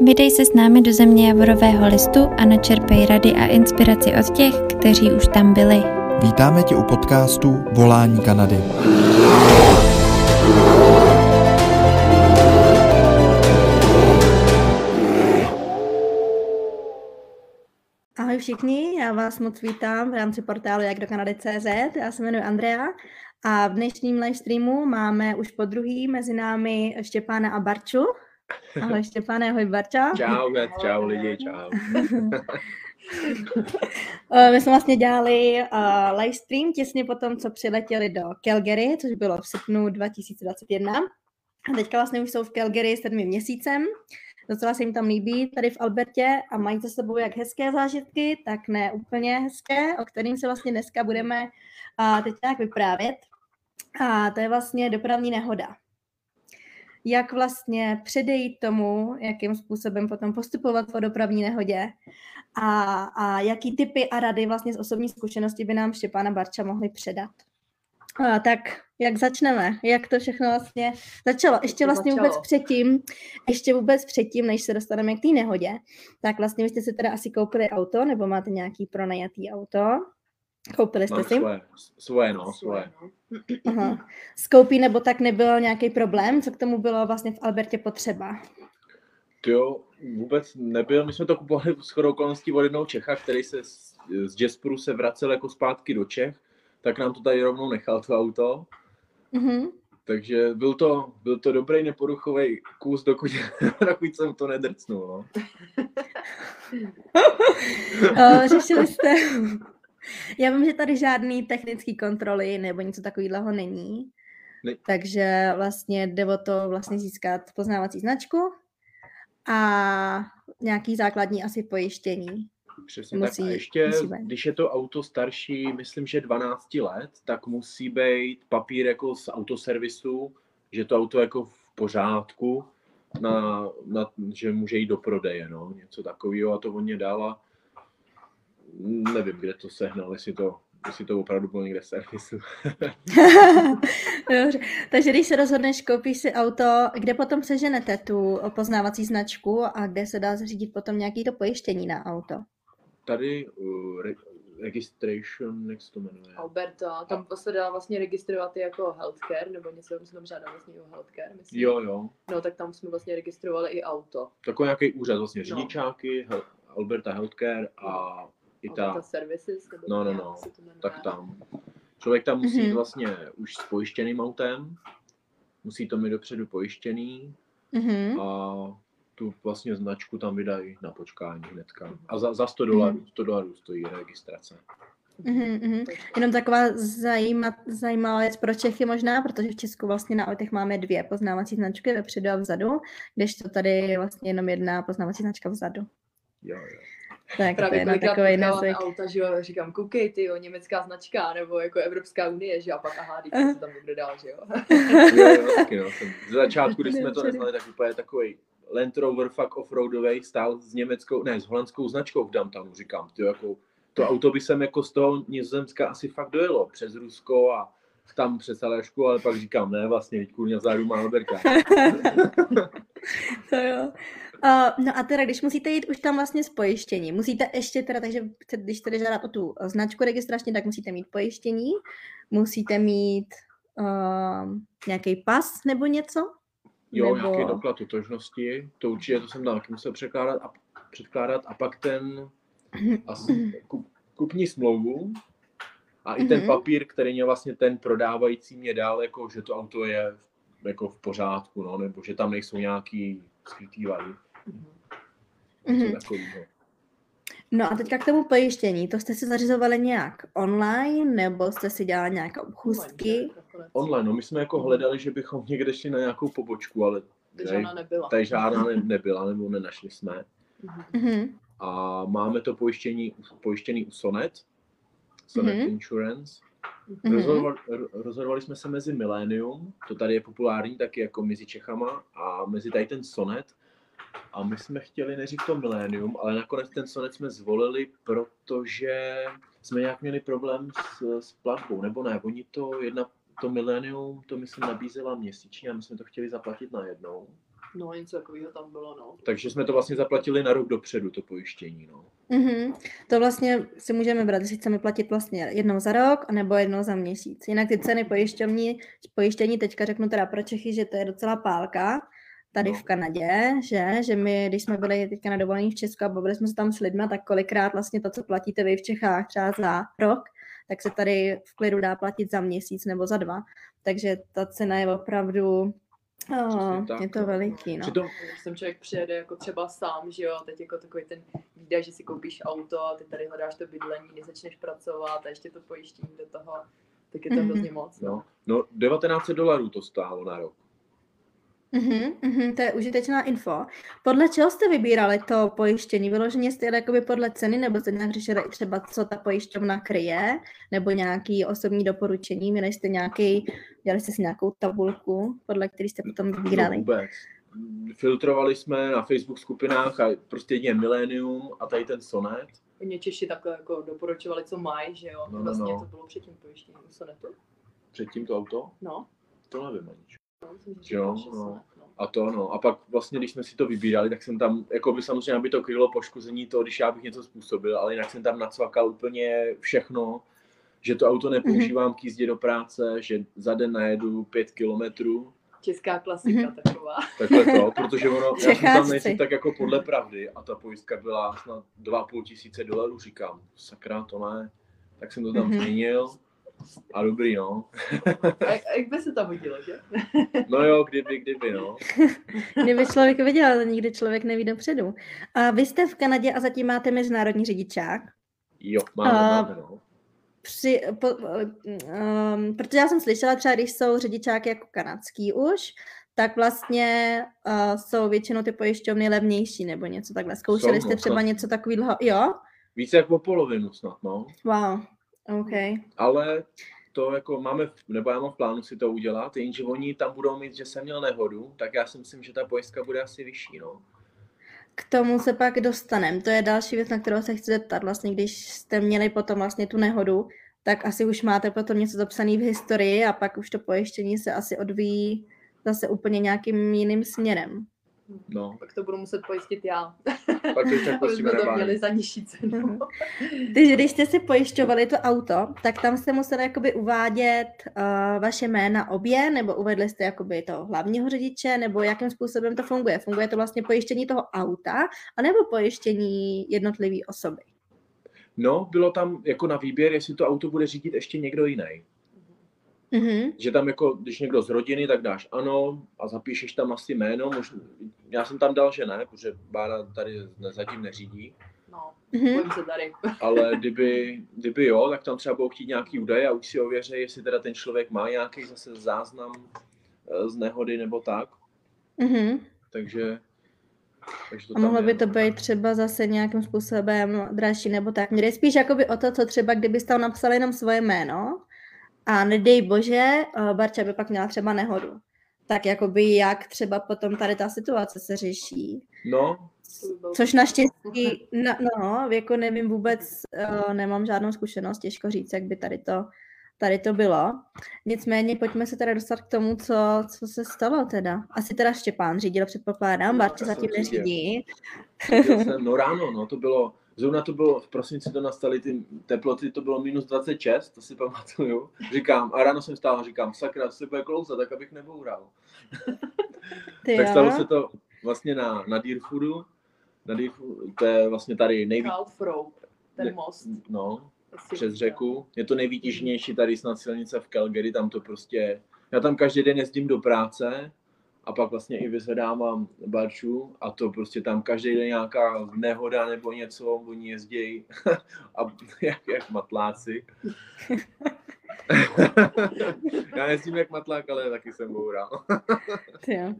Vydej se s námi do země javorového listu a načerpej rady a inspiraci od těch, kteří už tam byli. Vítáme tě u podcastu Volání Kanady. Ahoj všichni, já vás moc vítám v rámci portálu Jak do Kanady.cz. Já se jmenuji Andrea a v dnešním live streamu máme už po druhý mezi námi Štěpána a Barču. Ahoj Štěpáne, ahoj Barča. Čau, Gat, čau lidi, čau. Eh, My jsme vlastně dělali uh, live stream těsně po tom, co přiletěli do Calgary, což bylo v srpnu 2021. A teďka vlastně už jsou v Calgary sedmým měsícem. Docela se jim tam líbí tady v Albertě a mají za sebou jak hezké zážitky, tak ne úplně hezké, o kterým se vlastně dneska budeme uh, teď nějak vyprávět. A to je vlastně dopravní nehoda jak vlastně předejít tomu, jakým způsobem potom postupovat po dopravní nehodě a, a jaký typy a rady vlastně z osobní zkušenosti by nám Štěpána Barča mohli předat. A, tak jak začneme? Jak to všechno vlastně začalo? Ještě vlastně začalo? vůbec předtím, ještě vůbec předtím, než se dostaneme k té nehodě, tak vlastně vy jste si teda asi koupili auto, nebo máte nějaký pronajatý auto? Koupili jste si? svoje, svoje, no, svoje. Aha. Skoupí nebo tak nebyl nějaký problém? Co k tomu bylo vlastně v Albertě potřeba? Jo, vůbec nebyl. My jsme to kupovali s chodou okolností od jednoho Čecha, který se z, z Jasperu se vracel jako zpátky do Čech, tak nám to tady rovnou nechal to auto. Mhm. Takže byl to, byl to dobrý neporuchový kus, dokud, dokud jsem to nedrcnul. No. O, řešili jste... Já vím, že tady žádný technický kontroly nebo něco takového není. Ne. Takže vlastně jde o to vlastně získat poznávací značku a nějaký základní asi pojištění. Přesně Musí- tak. A ještě, když je to auto starší, myslím, že 12 let, tak musí být papír jako z autoservisu, že to auto jako v pořádku, na, na, že může jít do prodeje, no, něco takového a to on mě dala. Nevím, kde to sehnal, jestli to, jestli to opravdu bylo někde v servisu. Dobře. Takže když se rozhodneš, koupíš si auto, kde potom seženete tu poznávací značku a kde se dá zařídit potom nějaký to pojištění na auto? Tady uh, re, registration, jak se to jmenuje? Alberta, tam se dá vlastně registrovat i jako healthcare, nebo něco, my jsme tam žádali vlastně o healthcare, myslím. Jo, jo. No, tak tam jsme vlastně registrovali i auto. Takový nějaký úřad, vlastně No. řidičáky, Hel- Alberta Healthcare a i ta Services, nebo No, no, no. to tak tam. Člověk tam musí Mhm. jít vlastně už s pojištěným autem, musí to mít dopředu pojištěný Mhm. a tu vlastně značku tam vydají na počkání hnedka. A za, za 100 dolarů, 100 dolarů stojí registrace. Mhm, mhm. Jenom taková zajíma, zajímavá věc pro Čechy možná, protože v Česku vlastně na autech máme dvě poznávací značky vepředu a vzadu, kdežto tady je vlastně jenom jedna poznávací značka vzadu. Jo, jo. Tak to Právě je na kolikrát takový na auta, že jo, říkám, koukej ty jo, německá značka, nebo jako Evropská unie, že jo, a pak aha, teď se tam někde dál, že jo. jo, jo taky no. Jsem, ze začátku, když jsme to neznali, tak úplně takový Land Rover fakt offroadový stál s německou, ne, s holandskou značkou v downtownu, říkám, ty jako, to auto by jsem jako z toho Nizozemska asi fakt dojelo, přes Rusko a tam přes Aljašku, ale pak říkám, ne, vlastně, teď kurňa vzadu má to jo. Uh, no a teda, když musíte jít už tam vlastně s pojištěním, musíte ještě teda, takže když chcete žádat o tu značku registrační, tak musíte mít pojištění, musíte mít uh, nějaký pas nebo něco? Jo, Nebo- nějaký doklad totožnosti, to určitě, to jsem taky musel překládat a, předkládat a pak ten asi kup, kupní smlouvu a i ten Mhm. papír, který mě vlastně ten prodávající mě dal, jako že to auto je jako v pořádku, no, nebo že tam nejsou nějaký skrytý vady. Mhm. Takového. No a teďka k tomu pojištění, to jste si zařizovali nějak online, nebo jste si dělali nějaké obchůstky? Online, no my jsme jako hledali, že bychom někde šli na nějakou pobočku, ale tady, žádná nebyla. tady žádná ne, nebyla, nebo nenašli jsme. Mhm. Mhm. A máme to pojištění, pojištěný u Sonet, Sonet Mhm. Insurance. Mhm. Rozhodovali, ro- rozhodovali jsme se mezi Millennium, to tady je populární taky jako mezi Čechama, a mezi tady ten Sonet. A my jsme chtěli nejdřív to Millennium, ale nakonec ten Sonet jsme zvolili, protože jsme nějak měli problém s, s platbou, nebo ne, oni to jedna, to Millennium, to myslím nabízela měsíčně a my jsme to chtěli zaplatit najednou. No, něco takového tam bylo, no. Takže jsme to vlastně zaplatili na rok dopředu, to pojištění. No. Mhm. To vlastně si můžeme brát, jestli chceme platit vlastně jednou za rok, nebo jednou za měsíc. Jinak ty ceny pojišťovní, pojištění, teďka řeknu teda pro Čechy, že to je docela pálka, tady No. v Kanadě, že, že my, když jsme byli teďka na dovolení v Česku a bavili jsme se tam s lidmi, tak kolikrát vlastně to, co platíte vy v Čechách třeba za rok, tak se tady v klidu dá platit za měsíc nebo za dva. Takže ta cena je opravdu, oh, tak, je to no. veliký, no. Přitom, Když sem člověk přijede jako třeba sám, že jo, teď jako takový ten výdaj, že si koupíš auto a ty tady hledáš to bydlení, než začneš pracovat a ještě to pojištění do toho, tak je to Mhm. hrozně moc. no, no 1900 dolarů to stálo na rok. Mhm, mhm, to je užitečná info. Podle čeho jste vybírali to pojištění? Vyloženě jste jeli jakoby podle ceny, nebo jste nějak řešili i třeba, co ta pojišťovna kryje, nebo nějaký osobní doporučení? Měli jste nějaký, dělali jste si nějakou tabulku, podle který jste potom No, vybírali? vůbec. Filtrovali jsme na Facebook skupinách a prostě jedině Millennium a tady ten sonet. Oni Češi takhle jako doporučovali, co mají, že jo. No, no, vlastně no. to bylo před tím pojištěním u Sonetu. Předtím to auto? No, To nevím ani. Jo, no. No. A to no. A pak vlastně, když jsme si to vybírali, tak jsem tam, jako by samozřejmě, aby to krylo poškození to, když já bych něco způsobil, ale jinak jsem tam nacvakal úplně všechno, že to auto nepoužívám k jízdě do práce, že za den najedu pět kilometrů, Česká klasika Mhm. taková. takhle to, protože ono, já jsem tam nejsi tak jako podle pravdy a ta pojistka byla snad 2,5 tisíce dolarů, říkám, sakra, to ne, tak jsem to tam Mhm. změnil a dobrý, no. A, a jak by se tam hodilo, že? No jo, kdyby, kdyby, no. Kdyby člověk viděl, ale nikdy člověk neví dopředu. A vy jste v Kanadě a zatím máte mezinárodní řidičák. Jo, máme, A- máme, no. při, po, um, protože já jsem slyšela třeba, když jsou řidičáky jako kanadský už, tak vlastně uh, jsou většinou ty pojišťovny levnější nebo něco takhle. Zkoušeli Jsou, jste no, třeba něco takového? Jo? Více jak o polovinu snad, no. Wow. OK. Ale to jako máme, nebo já mám v plánu si to udělat, jenže oni tam budou mít, že jsem měl nehodu, tak já si myslím, že ta pojistka bude asi vyšší, no. K tomu se pak dostaneme. To je další věc, na kterou se chci zeptat. Vlastně, když jste měli potom vlastně tu nehodu, tak asi už máte potom něco zapsané v historii a pak už to pojištění se asi odvíjí zase úplně nějakým jiným směrem. No, Pak to budu muset pojistit já, pak to tak prostě jsme to měli za nižší cenu. Mhm. Takže když jste si pojišťovali to auto, tak tam jste museli jakoby uvádět uh, vaše jména obě, nebo uvedli jste jakoby toho hlavního řidiče, nebo jakým způsobem to funguje? Funguje to vlastně pojištění toho auta, anebo pojištění jednotlivé osoby? No, bylo tam jako na výběr, jestli to auto bude řídit ještě někdo jiný. Mhm. Že tam jako, když někdo z rodiny, tak dáš ano a zapíšeš tam asi jméno. Možná, já jsem tam dal, že ne, protože Bára tady ne- zatím neřídí. No, Mhm. bojím se tady. Ale kdyby, kdyby jo, tak tam třeba budou chtít nějaký údaje a už si ověří, jestli teda ten člověk má nějaký zase záznam eh, z nehody nebo tak. Mhm. Takže, takže to A mohlo by to být třeba zase nějakým způsobem dražší nebo tak. Mně jde spíš jakoby o to, co třeba kdybyste tam napsal jenom svoje jméno a nedej bože, uh, Barča by pak měla třeba nehodu. Tak jakoby jak třeba potom tady ta situace se řeší. No, Což naštěstí, no, no jako nevím vůbec, uh, nemám žádnou zkušenost, těžko říct, jak by tady to, tady to bylo. Nicméně pojďme se teda dostat k tomu, co, co se stalo teda. Asi teda Štěpán řídil, předpokládám, No, Barča zatím neřídí. Jsem, no ráno, no to bylo, zrovna to bylo, v prosinci to nastaly ty teploty, to bylo minus 26, to si pamatuju. Říkám, a ráno jsem stál a říkám, sakra, se bude klouzat, tak abych neboural. Tak stalo se to vlastně na, na Deerfoodu, na Deerfoodu, to je vlastně tady nejvíc, ten most. no, Asi přes řeku. Je to nejvýtěžnější tady snad silnice v Calgary, tam to prostě, já tam každý den jezdím do práce a pak vlastně i vyzvedávám barču a to prostě tam každý den nějaká nehoda nebo něco, oni jezdí a jak, jak matláci. já jezdím jak matlák, ale taky jsem boural. Jo.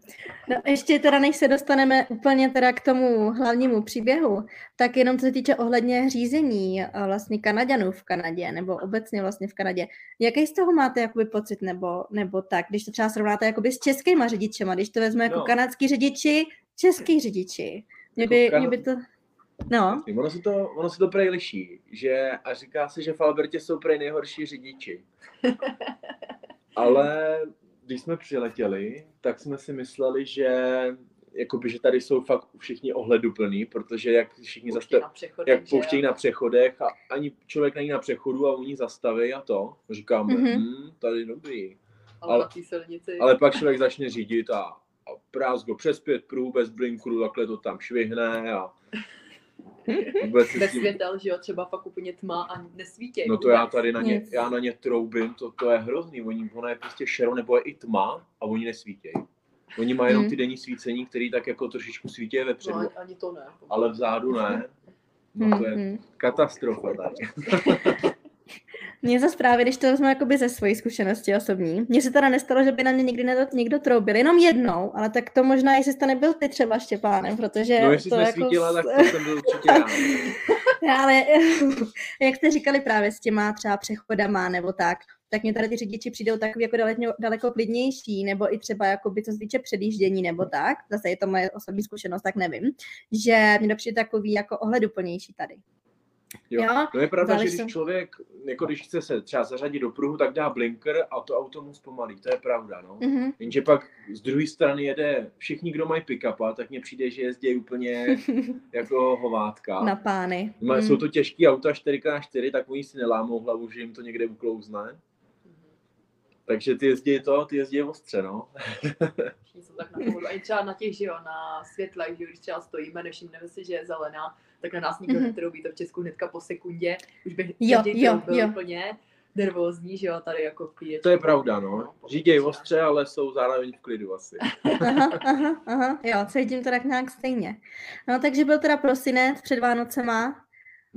No ještě teda, než se dostaneme úplně teda k tomu hlavnímu příběhu, tak jenom co se týče ohledně řízení a vlastně Kanaďanů v Kanadě, nebo obecně vlastně v Kanadě, jaký z toho máte jakoby pocit, nebo, nebo tak, když to třeba srovnáte jakoby s českýma řidičema, když to vezme jako No. kanadský řidiči, český řidiči. Mě by, Jako mě by to... No, Ono se to, ono se to prej liší, že a říká se, že v Albertě jsou prej nejhorší řidiči. Ale když jsme přiletěli, tak jsme si mysleli, že jakoby, že tady jsou fakt všichni ohleduplný, protože jak všichni Pouští zastav, na přechodech, jak pouštějí na přechodech a ani člověk není na přechodu a oni zastaví a to. Říkáme, Mhm. mm-hmm. hm, tady dobrý. Ale, silnici. Ale pak člověk začne řídit a, a prázgo přes pět prů, bez blinkru, takhle to tam švihne a vůbec bez tím, světel, že jo, třeba fakt úplně tma a nesvítěj. No to vůbec. já tady na ně, já na ně troubím, to, to je hrozný. Oni, ona je prostě šero, nebo je i tma a oni nesvítějí. Oni mají jenom Hmm. ty denní svícení, který tak jako trošičku svítí vepředu, No, ani, to ne. ale vzadu ne. No to je Mhm. katastrofa tady. Mně zase právě, když to vezmu jakoby ze svojí zkušenosti osobní, mně se teda nestalo, že by na mě nikdy někdo troubil, jenom jednou, ale tak to možná, jestli jsi to nebyl ty třeba Štěpáne, protože No jestli to jako... nesvítila, s- tak to jsem byl určitě já. Ale jak jste říkali právě s těma třeba přechodama nebo tak, tak mě tady ty řidiči přijdou takový jako daleko, daleko klidnější, nebo i třeba jakoby, co se týče předjíždění nebo tak, zase je to moje osobní zkušenost, tak nevím, že mě to přijde takový jako ohleduplnější tady. Jo. Jo, No je pravda, že když to- člověk, jako když chce se třeba zařadit do pruhu, tak dá blinker a to auto mu zpomalí, to je pravda, no. Mhm. Jenže pak z druhé strany jede všichni, kdo mají pick-upa, tak mně přijde, že jezdí úplně jako hovátka. Na pány. Mm. Jsou to těžký auta 4x4, tak oni si nelámou hlavu, že jim to někde uklouzne. Takže ty jezdí to, ty jezdí ostře, no. Všichni jsou tak na pohodu. Třeba na těch, že jo, na světlech, že jo, když třeba stojíme, nevšimneme si, že je zelená, tak na nás nikdo Mhm. mm-hmm. netroubí, to v Česku hnedka po sekundě, už bych Jo, jo, troubil jo. úplně nervózní, že jo, tady jako v klídečku. To je pravda, no. Říděj ostře, ale jsou zároveň v klidu asi. Aha, aha, aha, jo, cítím to tak nějak stejně. No, takže byl teda prosinec před Vánocema,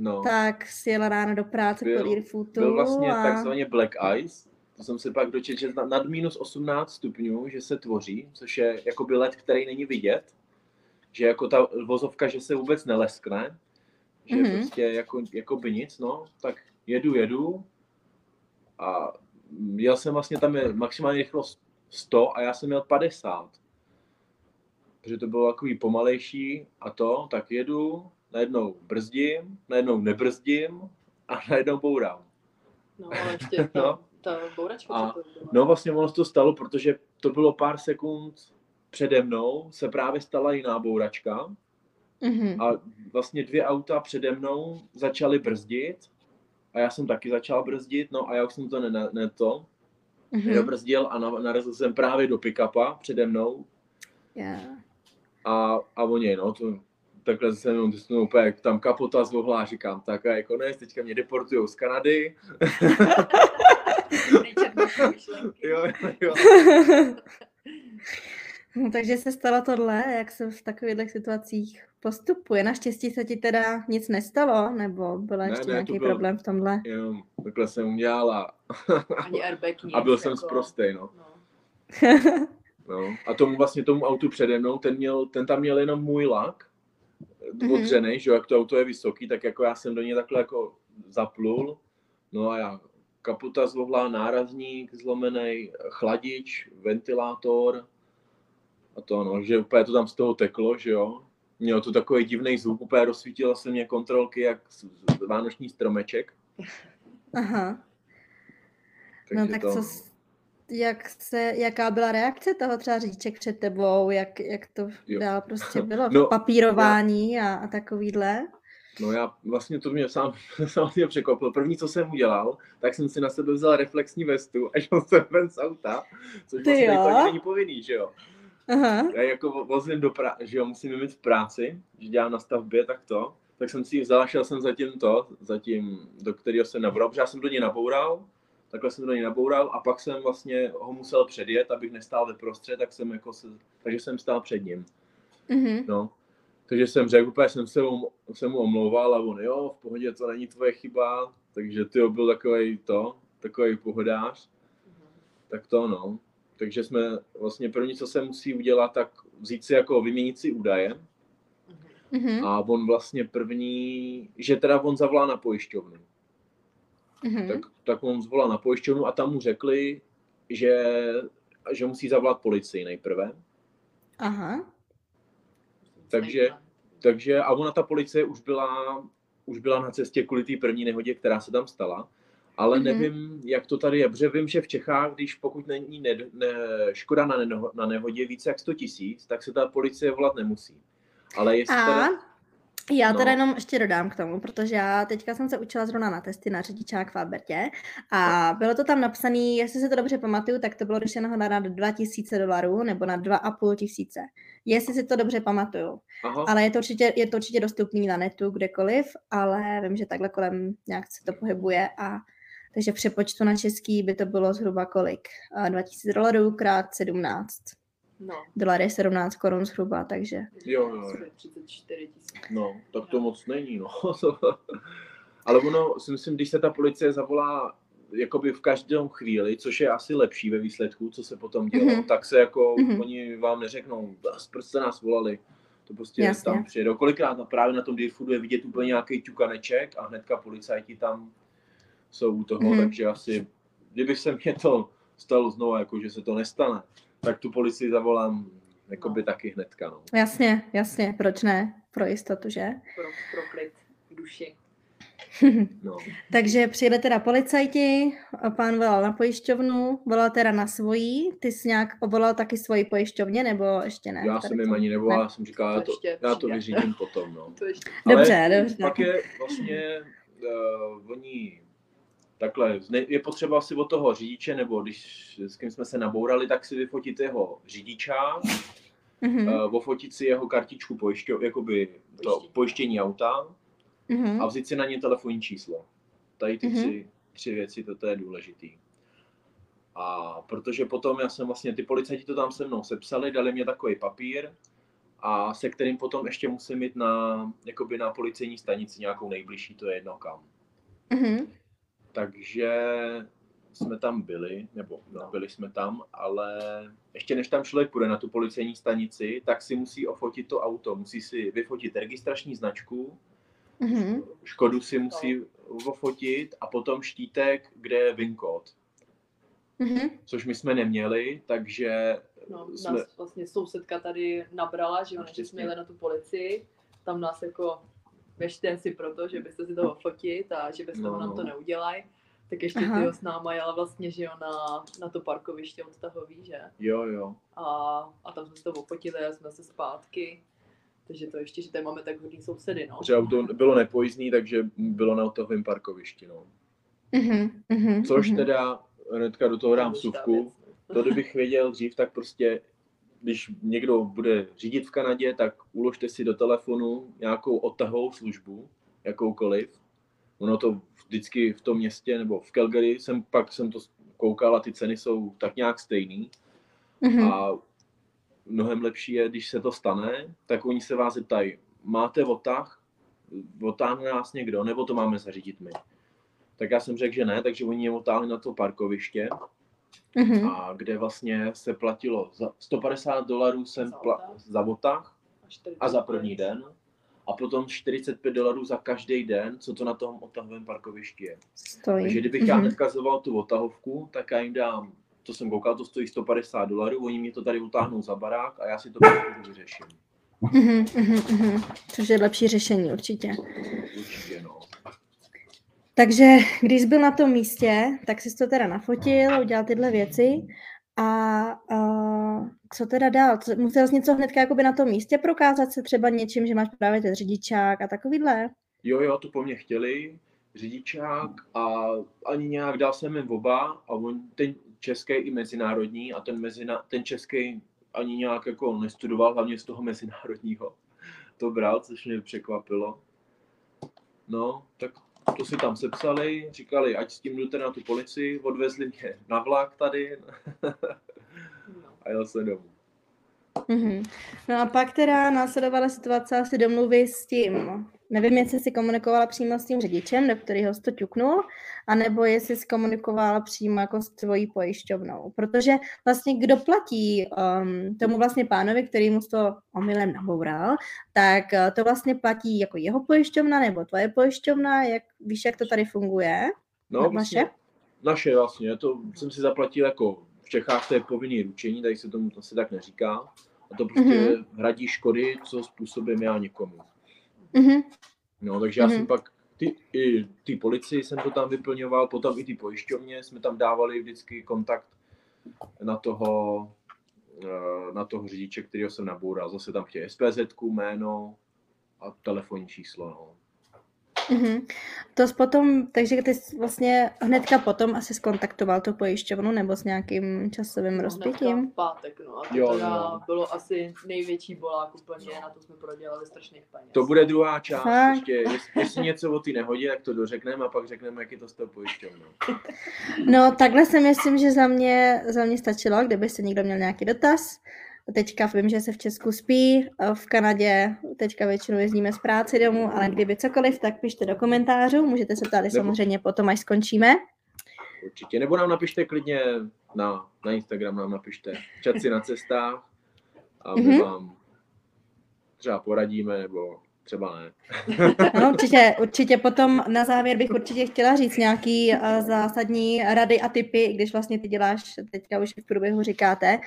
No. tak si jela ráno do práce Byl- po Learfootu Byl vlastně a... takzvaně black ice. To jsem se pak dočetl, že na- nad minus 18 stupňů, že se tvoří, což je jakoby led, který není vidět. Že jako ta vozovka, že se vůbec neleskne. Že Mhm. mm-hmm. prostě jako, jako by nic, no. Tak jedu, jedu. A jel jsem vlastně tam je maximální rychlost 100 a já jsem měl 50. Protože to bylo takový pomalejší a to, tak jedu, najednou brzdím, najednou nebrzdím a najednou bourám. No, ale ještě No. No. ta bouračka, A- to. No vlastně ono se to stalo, protože to bylo pár sekund přede mnou, se právě stala jiná bouračka Mhm. a vlastně dvě auta přede mnou začaly brzdit a já jsem taky začal brzdit, no a já už jsem to ne, ne, ne to, Mhm. nedobrzdil a na, narazil jsem právě do pick-upa přede mnou Yeah. a, a oni, no, to, takhle jsem jenom to úplně, jak tam kapota zvohlá, říkám, tak a je konec, teďka mě deportujou z Kanady. jo, jo, No, takže se stalo tohle, jak se v takových situacích postupuje. Naštěstí se ti teda nic nestalo, nebo byl Ne, ještě ne, nějaký byl- problém v tomhle? jenom takhle jsem udělal a, Ani airbag nic. a byl jsem jako, zprostej, no. No. No. A tomu vlastně tomu autu přede mnou, ten, měl, ten tam měl jenom můj lak, Mhm. odřený, že jo, jak to auto je vysoký, tak jako já jsem do něj takhle jako zaplul, no a já kaputa zlohlá, nárazník zlomený, chladič, ventilátor a to no, že úplně to tam z toho teklo, že jo. Mělo to takový divný zvuk, úplně rozsvítilo se mě kontrolky jak z- z- vánoční stromeček. Aha. Takže No tak to, co, jak se, jaká byla reakce toho třeba řidiček před tebou, jak, jak to Jo. dál prostě bylo, No, papírování a, a takovýhle? No já vlastně to mě sám, sám mě překvapilo. První, co jsem udělal, tak jsem si na sebe vzal reflexní vestu a šel jsem ven z auta, což Ty vlastně jo? není povinný, že jo. Aha. Já jako vo- vozím do práce, že jo, musím jít v práci, že dělám na stavbě, tak to. Tak jsem si ji vzal a šel jsem za tím to, za tím, do kterého jsem naboural, protože já jsem do něj naboural, takhle jsem do něj naboural a pak jsem vlastně ho musel předjet, abych nestál ve prostřed, tak jsem jako se, takže jsem stál před ním. Mhm. No. Takže jsem řekl, úplně jsem se, mu, jsem mu omlouval a on, jo, v pohodě, to není tvoje chyba, takže ty byl takový to, takový pohodář, tak to no. Takže jsme vlastně první, co se musí udělat, tak vzít si jako vyměnit si údaje Mhm. a on vlastně první, že teda on zavolá na pojišťovnu. Mhm. Tak, tak on zvolal na pojišťovnu a tam mu řekli, že, že musí zavolat policii nejprve. Aha. Takže- Takže a ona ta policie už byla, už byla na cestě kvůli té první nehodě, která se tam stala. ale Mhm. nevím, jak to tady je, protože vím, že v Čechách, když pokud není ne, ne, škoda na, neho, na nehodě více jak 100 tisíc, tak se ta policie volat nemusí. Ale jestli A teda, já teda No. jenom ještě dodám k tomu, protože já teďka jsem se učila zrovna na testy na řidičák v Albertě a bylo to tam napsané, jestli si to dobře pamatuju, tak to bylo řešeno na 2000 dolarů nebo na 2,5 tisíce. Jestli si to dobře pamatuju. aha, Ale je to určitě, je to určitě dostupný na netu, kdekoliv, ale vím, že takhle kolem nějak se to pohybuje a takže přepočtu na český by to bylo zhruba kolik? A 2000 dolarů krát 17. No, Dolar je 17 korun zhruba, takže jo, jo, jo. asi 34 tisíc. No, tak to moc není, no. Ale ono, si myslím, když se ta policie zavolá jakoby v každou chvíli, což je asi lepší ve výsledku, co se potom dělo, Mhm. tak se jako Mhm. oni vám neřeknou, "Zas, proč jste nás volali. To prostě Jasně. tam přijedou. Kolikrát na- právě na tom Deerfoodu je vidět úplně nějaký ťukaneček a hnedka policajti tam jsou u toho, Mhm. takže asi, kdyby se mě to stalo znovu, jako že se to nestane, tak tu policii zavolám jakoby No. taky hnedka, no. jasně, jasně, proč ne? Pro jistotu, že? Pro, pro klid duši. no. Takže přijeli teda policajti, a pán volal na pojišťovnu, volal teda na svojí, ty jsi nějak volal taky svoji pojišťovně, nebo ještě ne? Já Tady jsem jim ani nevolal, ne. já jsem říkal, já To já to přijde. vyřídím potom, no. To ještě Dobře, Ale dobře. Pak je vlastně, uh, oni takhle, je potřeba si od toho řidiče, nebo když s kým jsme se nabourali, tak si vyfotit jeho řidičák, Mhm, uh, ofotit si jeho kartičku pojišťo, jakoby to Pojištění. pojištění auta mhm. a vzít si na ně telefonní číslo. Tady ty Mhm. tři, tři věci, toto je důležitý. A protože potom já jsem vlastně, ty policajti to tam se mnou sepsali, dali mě takový papír, a se kterým potom ještě musím jít na, jakoby na policejní stanici nějakou nejbližší, to je jedno kam. Mhm. Takže jsme tam byli, nebo no, byli jsme tam, ale ještě než tam člověk půjde na tu policejní stanici, tak si musí ofotit to auto, musí si vyfotit registrační značku, Mhm. Škodu si musí ofotit a potom štítek, kde je VIN kód, Mhm. což my jsme neměli, takže No, jsme, nás vlastně sousedka tady nabrala, že, že jsme jeli na tu policii, tam nás jako běžte si proto, že byste si toho fotit a že bez toho No, nám to no. neudělají. Tak ještě Aha. ty jo s náma jela vlastně, že jo, na, na to parkoviště odtahový, že? jo, jo. A, a tam jsme se to opotili a jsme se zpátky. Takže to ještě, že tady máme tak hodný sousedy, no. Protože auto bylo nepojízdný, takže bylo na autovém parkovišti, no. Mhm. Mhm. Což Mhm. teda hnedka do toho dám věc, no. To kdybych věděl dřív, tak prostě, když někdo bude řídit v Kanadě, tak uložte si do telefonu nějakou odtahovou službu, jakoukoliv. Ono to vždycky v tom městě, nebo v Calgary, jsem pak jsem to koukal a ty ceny jsou tak nějak stejný. Mhm. A mnohem lepší je, když se to stane, tak oni se vás zeptají, máte odtah, otáhne nás někdo, nebo to máme zařídit my. Tak já jsem řekl, že ne, takže oni mě otáhli na to parkoviště, Mhm. a kde vlastně se platilo za 150 dolarů jsem Za pla- odtah. za odtah A, 40 a za první den a potom 45 dolarů za každý den, co to na tom odtahovém parkovišti je. Stojí. Takže kdybych já Mhm. hnedka zvolal tu odtahovku, tak já jim dám, to jsem koukal, to stojí 150 dolarů, oni mě to tady utáhnou za barák a já si to prostě vyřeším. Mhm, mhm, mhm. Což je lepší řešení určitě. Určitě, no. Takže když byl na tom místě, tak jsi to teda nafotil, udělal tyhle věci a uh, co teda dál? Musel jsi něco hnedka jakoby na tom místě prokázat se třeba něčím, že máš právě ten řidičák a takovýhle? Jo, jo, to po mně chtěli, řidičák a ani nějak dal jsem jim oba a on, ten český i mezinárodní a ten, mezina, ten český ani nějak jako nestudoval, hlavně z toho mezinárodního to bral, což mě překvapilo. No, tak to si tam sepsali, říkali, ať s tím jdete na tu policii, odvezli mě na vlak tady No. a jel se domů. Mhm. No a pak teda následovala situace asi domluvy s tím, nevím, jestli jsi komunikovala přímo s tím řidičem, do kterého jsi to ťuknul, anebo jestli jsi komunikovala přímo jako s tvojí pojišťovnou. Protože vlastně kdo platí um, tomu vlastně pánovi, který mu to omylem naboural, tak uh, to vlastně platí jako jeho pojišťovna nebo tvoje pojišťovna, jak víš, jak to tady funguje? No, vlastně, naše? naše vlastně, to jsem si zaplatil jako v Čechách to je povinný ručení, tady se tomu asi tak neříká. A to prostě Mhm. mm-hmm. hradí škody, co způsobím já někomu. Mhm. No, takže já Mhm. jsem pak ty, i ty policii jsem to tam vyplňoval, potom i ty pojišťovně jsme tam dávali vždycky kontakt na toho, eh, na toho řidiče, kterého jsem naboural. Zase tam chtěl SPZ, jméno a telefonní číslo. No. Mhm. To jsi potom, takže ty jsi vlastně hnedka potom asi skontaktoval tu pojišťovnu nebo s nějakým časovým No, rozpětím? v pátek, no. A to Jo, teda no. bylo asi největší bolák úplně, na to jsme prodělali strašných peněz. To bude druhá část. Fakt? Ještě, jestli, jestli něco o té nehodě, tak to dořekneme a pak řekneme, jak je to s tou pojišťovnou. No, takhle si myslím, že za mě, za mě stačilo, kdyby se někdo měl nějaký dotaz. Teďka vím, že se v Česku spí, v Kanadě teďka většinou jezdíme z práce domů, ale kdyby cokoliv, tak pište do komentářů, můžete se Nebo- samozřejmě potom, až skončíme. Určitě. Nebo nám napište klidně na, na Instagram, nám napište čaci na cestách a my Mhm. vám třeba poradíme, nebo třeba ne. No, určitě, určitě potom na závěr bych určitě chtěla říct nějaký uh, zásadní rady a typy, i když vlastně ty děláš, teďka už v průběhu říkáte,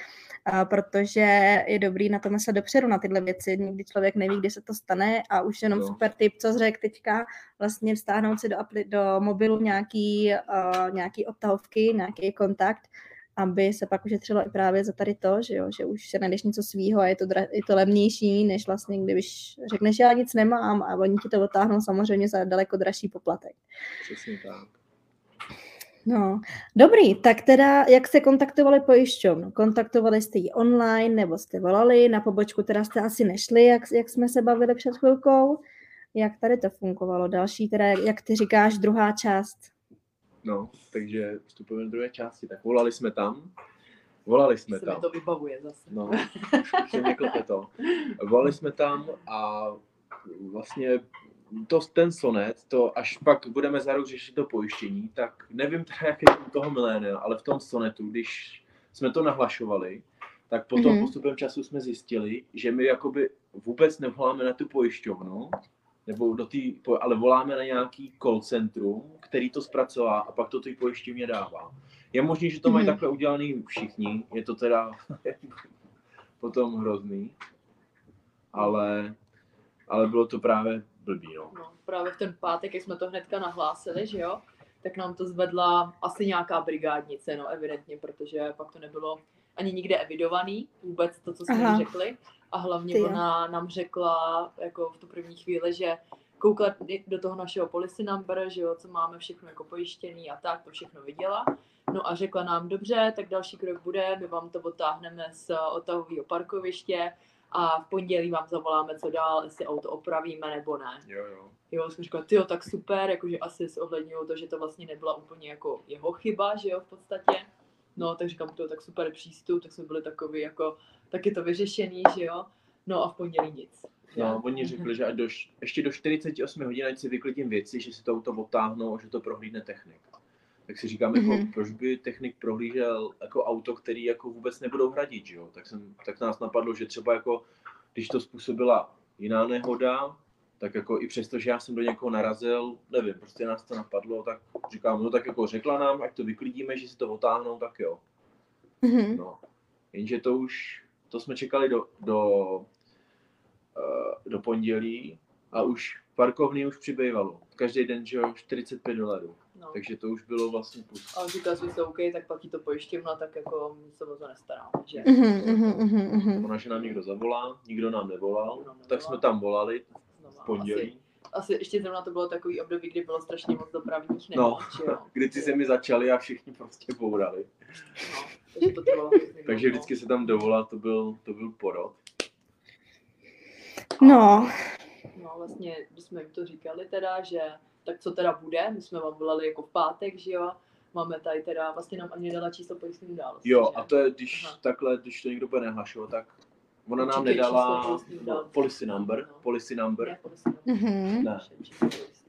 protože je dobrý na to myslet dopředu na tyhle věci. Někdy člověk neví, kdy se to stane a už jenom No. super tip, co řekl teďka, vlastně vstáhnout si do, apli- do mobilu nějaký, uh, nějaký odtahovky, nějaký kontakt, aby se pak ušetřilo i právě za tady to, že, jo, že už se najdeš něco svýho a je to, dra- je to levnější, než vlastně když řekneš, já nic nemám a oni ti to otáhnou samozřejmě za daleko dražší poplatek. Přesně tak. No, dobrý, tak teda, jak jste kontaktovali pojišťovnu? Kontaktovali jste ji online, nebo jste volali, na pobočku teda jste asi nešli, jak, jak jsme se bavili před chvilkou? Jak tady to fungovalo? Další teda, jak ty říkáš, druhá část. No, takže vstupujeme do druhé části. Tak volali jsme tam. Volali jsme se mi tam. to vybavuje zase. No, už klepe to. Volali jsme tam a vlastně to, ten sonet, to až pak budeme za rok řešit to pojištění, tak nevím teda, jak je to u toho milénia, ale v tom sonetu, když jsme to nahlašovali, tak potom Mhm. postupem času jsme zjistili, že my jakoby vůbec nevoláme na tu pojišťovnu, nebo do tý, ale voláme na nějaký call centrum, který to zpracová a pak to ty pojišťovně dává. Je možné, že to mají Mhm. takhle udělaný všichni, je to teda potom hrozný, ale, ale bylo to právě blbý, no. No, právě v ten pátek, jak jsme to hnedka nahlásili, že jo, tak nám to zvedla asi nějaká brigádnice, no evidentně, protože pak to nebylo ani nikde evidovaný, vůbec to, co jsme Aha. řekli. A hlavně Ty jo. ona nám řekla jako v tu první chvíli, že koukla do toho našeho policy number, že jo, co máme všechno jako pojištěný a tak, to všechno viděla. No a řekla nám, dobře, tak další krok bude, my vám to otáhneme z odtahového parkoviště a v pondělí vám zavoláme, co dál, jestli auto opravíme nebo ne. Jo, jo. Jo, jsem říkala, tyjo, tak super, jakože asi zohledňují to, že to vlastně nebyla úplně jako jeho chyba, že jo, v podstatě. No, tak říkám, to tak super přístup, tak jsme byli takový jako, tak je to vyřešený, že jo. No a v pondělí nic. No, oni řekli, že do, ještě do 48 hodin, ať si vyklidím věci, že si to auto odtáhnou a že to prohlídne technik. Tak si říkám, jako, Mhm. proč by technik prohlížel jako auto, který jako vůbec nebudou hradit, že jo? Tak, jsem, tak nás napadlo, že třeba jako, když to způsobila jiná nehoda, tak jako i přesto, že já jsem do někoho narazil, nevím, prostě nás to napadlo, tak říkám, no tak jako řekla nám, ať to vyklidíme, že si to otáhnou, tak jo. Mhm. No, jenže to už, to jsme čekali do, do, eh, do pondělí a už parkovny už přibývalo. Každý den, že jo, 45 dolarů. No. Takže to už bylo vlastně plus. A říkal jsem si, OK, tak platí to pojišťovna, tak jako my se o to nestaráme, že? Mhm, mhm, mhm, mhm. Ona, že nám někdo zavolá, nikdo nám nevolal, Nikdo nám tak nevolal. jsme tam volali v pondělí. Asi, asi ještě zrovna to bylo takový období, kdy bylo strašně moc dopravních No, nehod, že jo. kdy ty se mi začaly a všichni prostě bourali. No, takže to trvalo Takže vždycky se tam dovolal, to byl, to byl porod. No, No vlastně, když jsme jim to říkali teda, že tak co teda bude, my jsme vám volali jako v pátek, že jo, máme tady teda, vlastně nám ani nedala číslo pojistný události. Jo, že? a to je, když Aha. takhle, když to někdo bude nehlašovat, tak ona nám Určitě nedala číslo policy number, No. policy number. Ne, pojistný Mhm. Ne.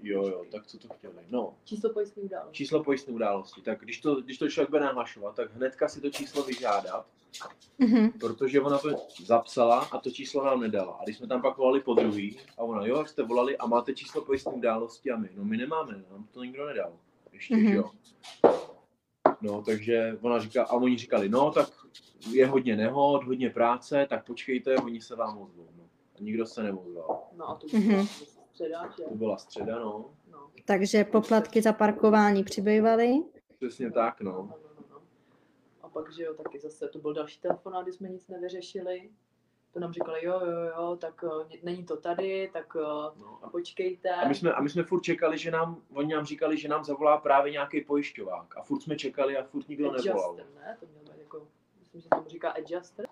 Jo, jo, tak co to chtěli? No, Číslo pojistný události. číslo pojistné události. Tak když to, když to člověk bude nahlašovat, tak hnedka si to číslo vyžádat, Mhm. protože ona to zapsala a to číslo nám nedala. A když jsme tam pak volali po druhý a ona, jo, jak jste volali a máte číslo pojistné události a my, no my nemáme, nám to nikdo nedal. Ještě, Mhm. že jo. No, takže ona říká, a oni říkali, no, tak je hodně nehod, hodně práce, tak počkejte, oni se vám ozvou. No. A nikdo se neozval. No a to Mhm. byla středa, že? To byla středa, no. No. Takže poplatky za parkování přibývaly. Přesně tak, no. No, no, no. A pak, že jo, taky zase to byl další telefonát, kdy jsme nic nevyřešili. To nám říkali, jo, jo, jo, tak uh, není to tady, tak uh, no. A, počkejte. a, my jsme, a my jsme furt čekali, že nám, oni nám říkali, že nám zavolá právě nějaký pojišťovák. A furt jsme čekali a furt nikdo nevolal. Adjuster, ne? To měl myslím, že tomu říká adjuster.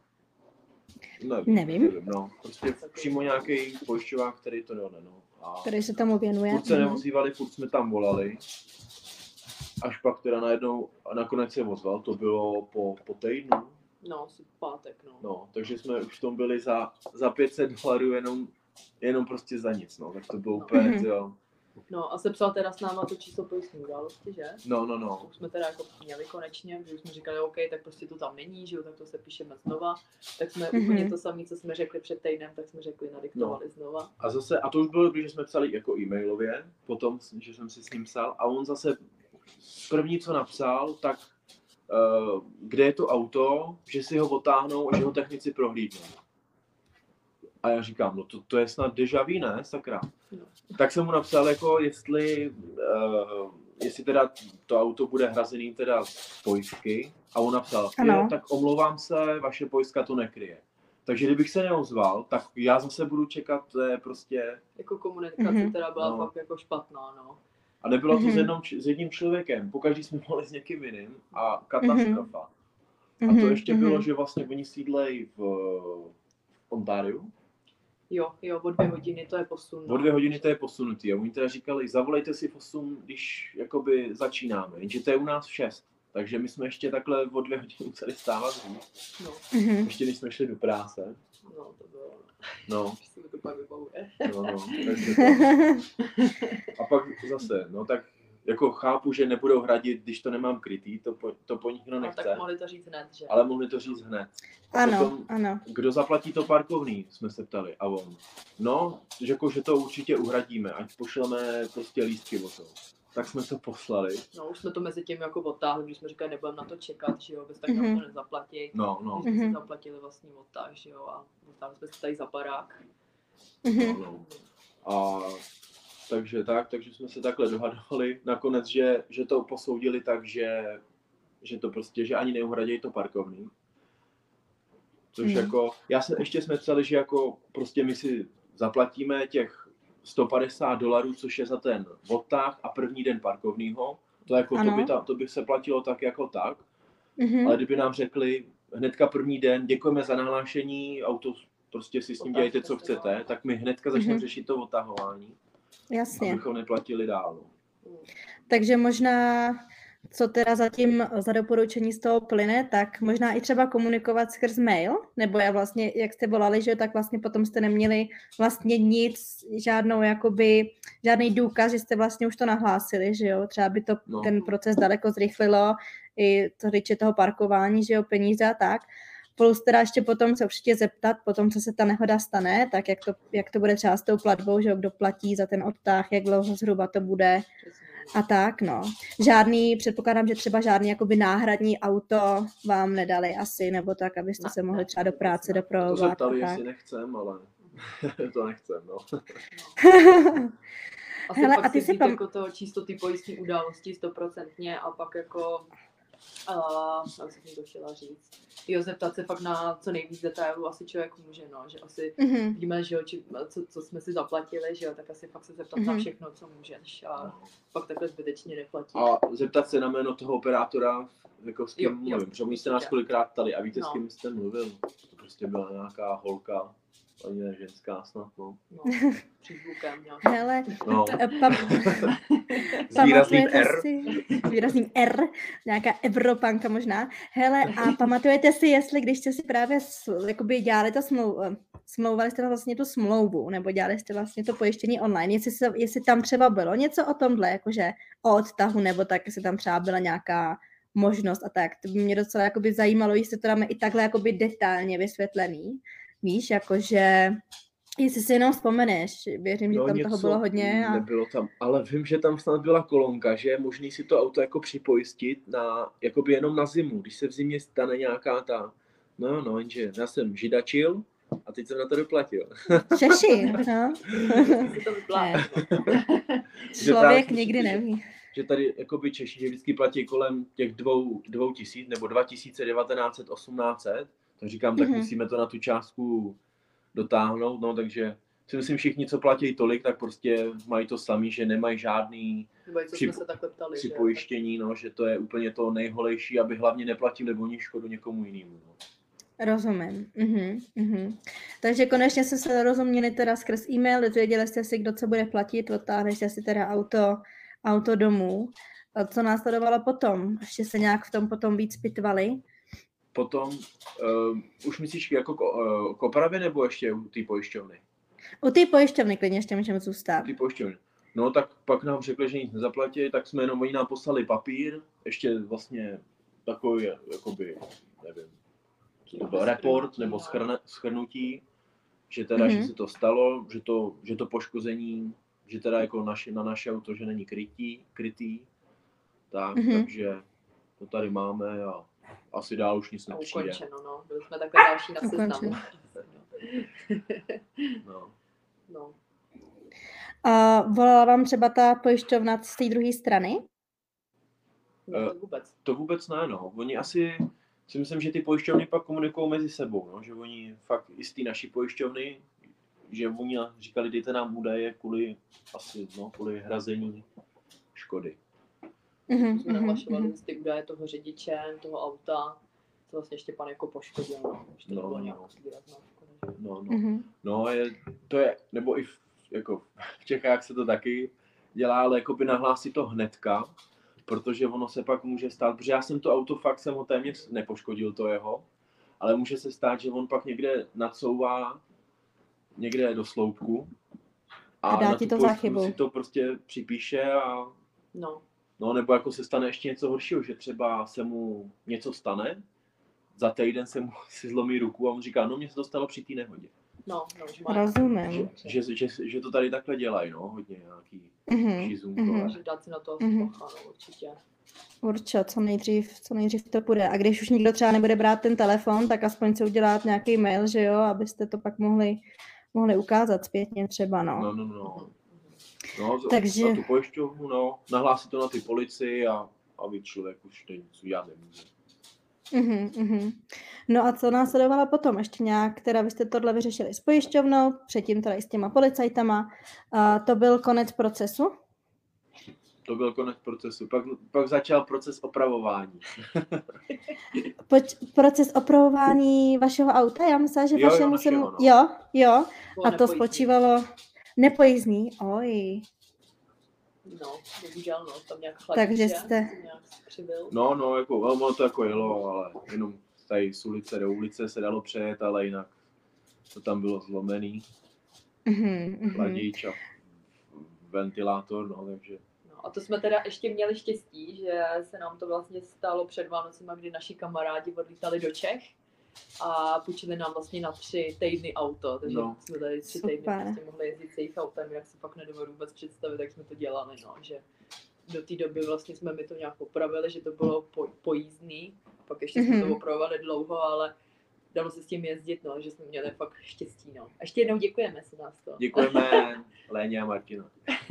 Nevím. Nevím. nevím no. Prostě přímo nějaký pojišťovák, který to jde, no. A Který se tomu věnuje. furt se Mhm. neozývali, furt jsme tam volali. Až pak teda najednou, a nakonec se ozval, to bylo po, po týdnu, No, asi pátek, no. No, takže jsme už v tom byli za, za 500 dolarů jenom, jenom prostě za nic, no. Tak to bylo úplně, Mhm. jo. No a sepsal teda s náma to číslo pojistní události, že? No, no, no. Už jsme teda jako měli konečně, že už jsme říkali, OK, tak prostě to tam není, že jo, tak to se píšeme znova. Tak jsme Mhm. úplně to samé, co jsme řekli před týdnem, tak jsme řekli, nadiktovali No. znova. A zase, a to už bylo že jsme psali jako e-mailově, potom, že jsem si s ním psal, a on zase první, co napsal, tak uh, kde je to auto, že si ho otáhnou a že ho technici prohlídnou. A já říkám, no to, to je snad deja vu, ne, sakra. No. Tak jsem mu napsal, jako jestli, uh, jestli teda to auto bude hrazený teda z pojistky. A on napsal, Ano. jo, tak omlouvám se, vaše pojistka to nekryje. Takže kdybych se neozval, tak já zase budu čekat, to je prostě... Jako komunikace Mhm. teda byla No. fakt jako špatná, no. A nebylo to Mhm. s, jednou, č- s jedním člověkem, pokaždý jsme mohli s někým jiným a katastrofa. A to Mhm, ještě mhm. bylo, že vlastně oni sídlejí v, v Ontáriu. Jo, jo, o dvě hodiny to je posun. no. O dvě hodiny to je posunutý. A oni teda říkali, zavolejte si v 8, když jakoby začínáme. Jenže to je u nás v 6. Takže my jsme ještě takhle o dvě hodiny museli stávat dřív. No, Mhm. Ještě když jsme šli do práce. no, to bylo, No, už se mi to pak vybavuje. no, no. Takže to. A pak zase, no tak jako chápu, že nebudou hradit, když to nemám krytý, to po, to po nich nikdo No, nechce. tak mohli to říct hned, že? Ale mohli to říct hned. Ano, potom, ano. kdo zaplatí to parkovný, jsme se ptali. A on, no, že, jako, že to určitě uhradíme, ať pošleme prostě lístky o to. Tak jsme to poslali. No, už jsme to mezi tím jako odtáhli, když jsme říkali, nebudeme na to čekat, že jo, bez tak Mhm. nám to nezaplatí. No, no, Když jsme Mhm. si zaplatili vlastní odtah, že jo, a odtáhli jsme si tady za barák. Mhm. no, no. A takže tak, takže jsme se takhle dohadovali. Nakonec, že, že to posoudili tak, že, že to prostě, že ani neuhradějí to parkovný. Což Mhm. jako, já jsem, ještě jsme psali, že jako prostě my si zaplatíme těch 150 dolarů, což je za ten odtah a první den parkovního. To, jako, to, by ta, to by se platilo tak jako tak. Mhm. Ale kdyby nám řekli hnedka první den, děkujeme za nahlášení, auto prostě si s ním dělejte, co se chcete, tak my hnedka začneme Mhm. řešit to odtahování, Jasně. abychom neplatili dál. no. Takže možná, co teda zatím za doporučení z toho plyne, tak možná i třeba komunikovat skrz mail, nebo já vlastně, jak jste volali, že tak vlastně potom jste neměli vlastně nic, žádnou jakoby, žádný důkaz, že jste vlastně už to nahlásili, že jo, třeba by to No. ten proces daleko zrychlilo, i to říče toho parkování, že jo, peníze a tak. Plus teda ještě potom se určitě zeptat, potom, co se ta nehoda stane, tak jak to, jak to bude třeba s tou platbou, že kdo platí za ten odtah, jak dlouho zhruba to bude, a tak, no. Žádný, předpokládám, že třeba žádný jakoby náhradní auto vám nedali asi, nebo tak, abyste se mohli třeba do práce ne. To se doprovovat. ptali, jestli nechcem, ale to nechcem, no. Asi Hele, pak a ty si vzít pam- jako to číslo ty pojistní události stoprocentně a pak jako Uh, já jsem to chtěla říct. Jo, zeptat se fakt na co nejvíc detailů asi člověk může, no, že asi Mhm. víme, že jo, či, co, co, jsme si zaplatili, že jo, tak asi fakt se zeptat na Mhm. všechno, co můžeš a pak takhle zbytečně neplatí. A zeptat se na jméno toho operátora, jako s kým Jo, jo, mluvím. Protože my jste nás kolikrát ptali a víte, s No. kým jste mluvil. To prostě byla nějaká holka, ani ne ženská snad, no. No, přízvukem. Hele, no. eh, pam, pamatujete R. si, výrazným R, nějaká Evropanka možná. Hele, a pamatujete si, jestli když jste si právě s- jakoby dělali to smlou, eh, smlouvali jste vlastně tu smlouvu, nebo dělali jste vlastně to pojištění online, jestli, se, jestli tam třeba bylo něco o tomhle, jakože o odtahu, nebo tak, jestli tam třeba byla nějaká možnost a tak. To by mě docela jakoby zajímalo, jestli to dáme i takhle jakoby detailně vysvětlený. Víš, jakože jestli si jenom vzpomeneš, věřím, že tam toho bylo hodně. A... Nebylo tam, ale vím, že tam snad byla kolonka, že je možný si to auto jako připojistit na, jakoby jenom na zimu, když se v zimě stane nějaká ta, no no, jenže já jsem židačil A teď jsem na to doplatil. Češi, no. Člověk tak- nikdy neví. Že tady jakoby Češi že vždycky platí kolem těch dvou, dvou tisíc nebo 2900, 1800. Tak říkám, tak Mhm. musíme to na tu částku dotáhnout, no takže si myslím všichni, co platí tolik, tak prostě mají to samý, že nemají žádný Nebo co Při- jsme se takhle ptali. že? připojištění, no, že to je úplně to nejholejší, aby hlavně neplatili oni škodu někomu jinému. No. Rozumím. Mhm, mhm. Takže konečně jste se rozuměli teda skrz e-mail, dozvěděli jste si, kdo co bude platit, odtáhli jste si teda auto, auto domů. A co následovalo potom? Ještě se nějak v tom potom víc pitvali? Potom, uh, už myslíš jako ko, uh, k opravě nebo ještě u té pojišťovny? U té pojišťovny klidně ještě můžeme zůstat. Ty pojišťovny. No tak pak nám řekli, že nic nezaplatí, tak jsme jenom, oni nám poslali papír, ještě vlastně takový, jakoby, nevím, to byl report nebo schrne, schrnutí, že teda, Mhm. že se to stalo, že to, že to poškození, že teda jako naši, na naše auto, že není krytí, krytý, tak, Mhm. takže to tady máme a asi dál už nic A nepřijde. ukončeno, no. Byli jsme takhle další na seznamu. No. no. A volala vám třeba ta pojišťovna z té druhé strany? No, Eh, to vůbec. To vůbec ne, no. Oni asi, si myslím, že ty pojišťovny pak komunikují mezi sebou, no. Že oni fakt i z té naší pojišťovny, že oni říkali, dejte nám údaje kvůli, asi, no, kvůli hrazení škody. Mhm, Jsme mhm, nahlašovali mhm. ty údaje toho řidiče, toho auta, co vlastně Štěpán jako poškodil, no. To No, bylo no. nějak že? No, no. Mhm. No, je, to je, nebo i v, jako v Čechách se to taky dělá, ale jako by nahlásí to hnedka, protože ono se pak může stát, protože já jsem to auto fakt jsem ho téměř nepoškodil to jeho, ale může se stát, že on pak někde nacouvá někde do sloupku A dá na ti to za chybu. si to prostě připíše a No, no nebo jako se stane ještě něco horšího, že třeba se mu něco stane, za týden se mu si zlomí ruku a on říká, no mně se to stalo při té nehodě. no, no, že má Rozumím. Že, že, že, to tady takhle dělají, no, hodně nějaký Mhm, šizůnkové. mhm. Takže dát si na to Mhm. bacha, no, určitě. Určitě, co nejdřív, co nejdřív to půjde. A když už nikdo třeba nebude brát ten telefon, tak aspoň si udělat nějaký mail, že jo, abyste to pak mohli, mohli ukázat zpětně třeba, no. No, no, no. No, Takže- na tu pojišťovnu, no, nahlásí to na ty policii a, a víc člověk už to nic udělat nemůže. Mhm, mhm. No a co následovalo potom? Ještě nějak, teda vy jste tohle vyřešili s pojišťovnou, předtím teda i s těma policajtama. A to byl konec procesu? To byl konec procesu. Pak, pak začal proces opravování. Poč- proces opravování vašeho auta? Já myslela, že Jo, jo, vašemu se mu... no. Jo, jo. A to spočívalo... Nepojízdný, oj. No, bohužel, no, tam nějak chladíče, Takže jste- nějak skřivil. No, no, jako, no, ono to jako jelo, ale jenom tady z ulice do ulice se dalo přejet, ale jinak to tam bylo zlomený. Mhm, mhm. Chladič a ventilátor, no, takže No, a to jsme teda ještě měli štěstí, že se nám to vlastně stalo před Vánocema, kdy naši kamarádi odlítali do Čech a půjčili nám vlastně na tři týdny auto, takže No. jsme tady tři Super. týdny prostě mohli jezdit s jejich autem, jak si pak nedovedu vůbec představit, jak jsme to dělali, no, že do té doby vlastně jsme mi to nějak opravili, že to bylo po, pojízdný, pak ještě jsme Mhm. to opravovali dlouho, ale dalo se s tím jezdit, no, že jsme měli fakt štěstí, no. A ještě jednou děkujeme se nás to. děkujeme Léně a Martina.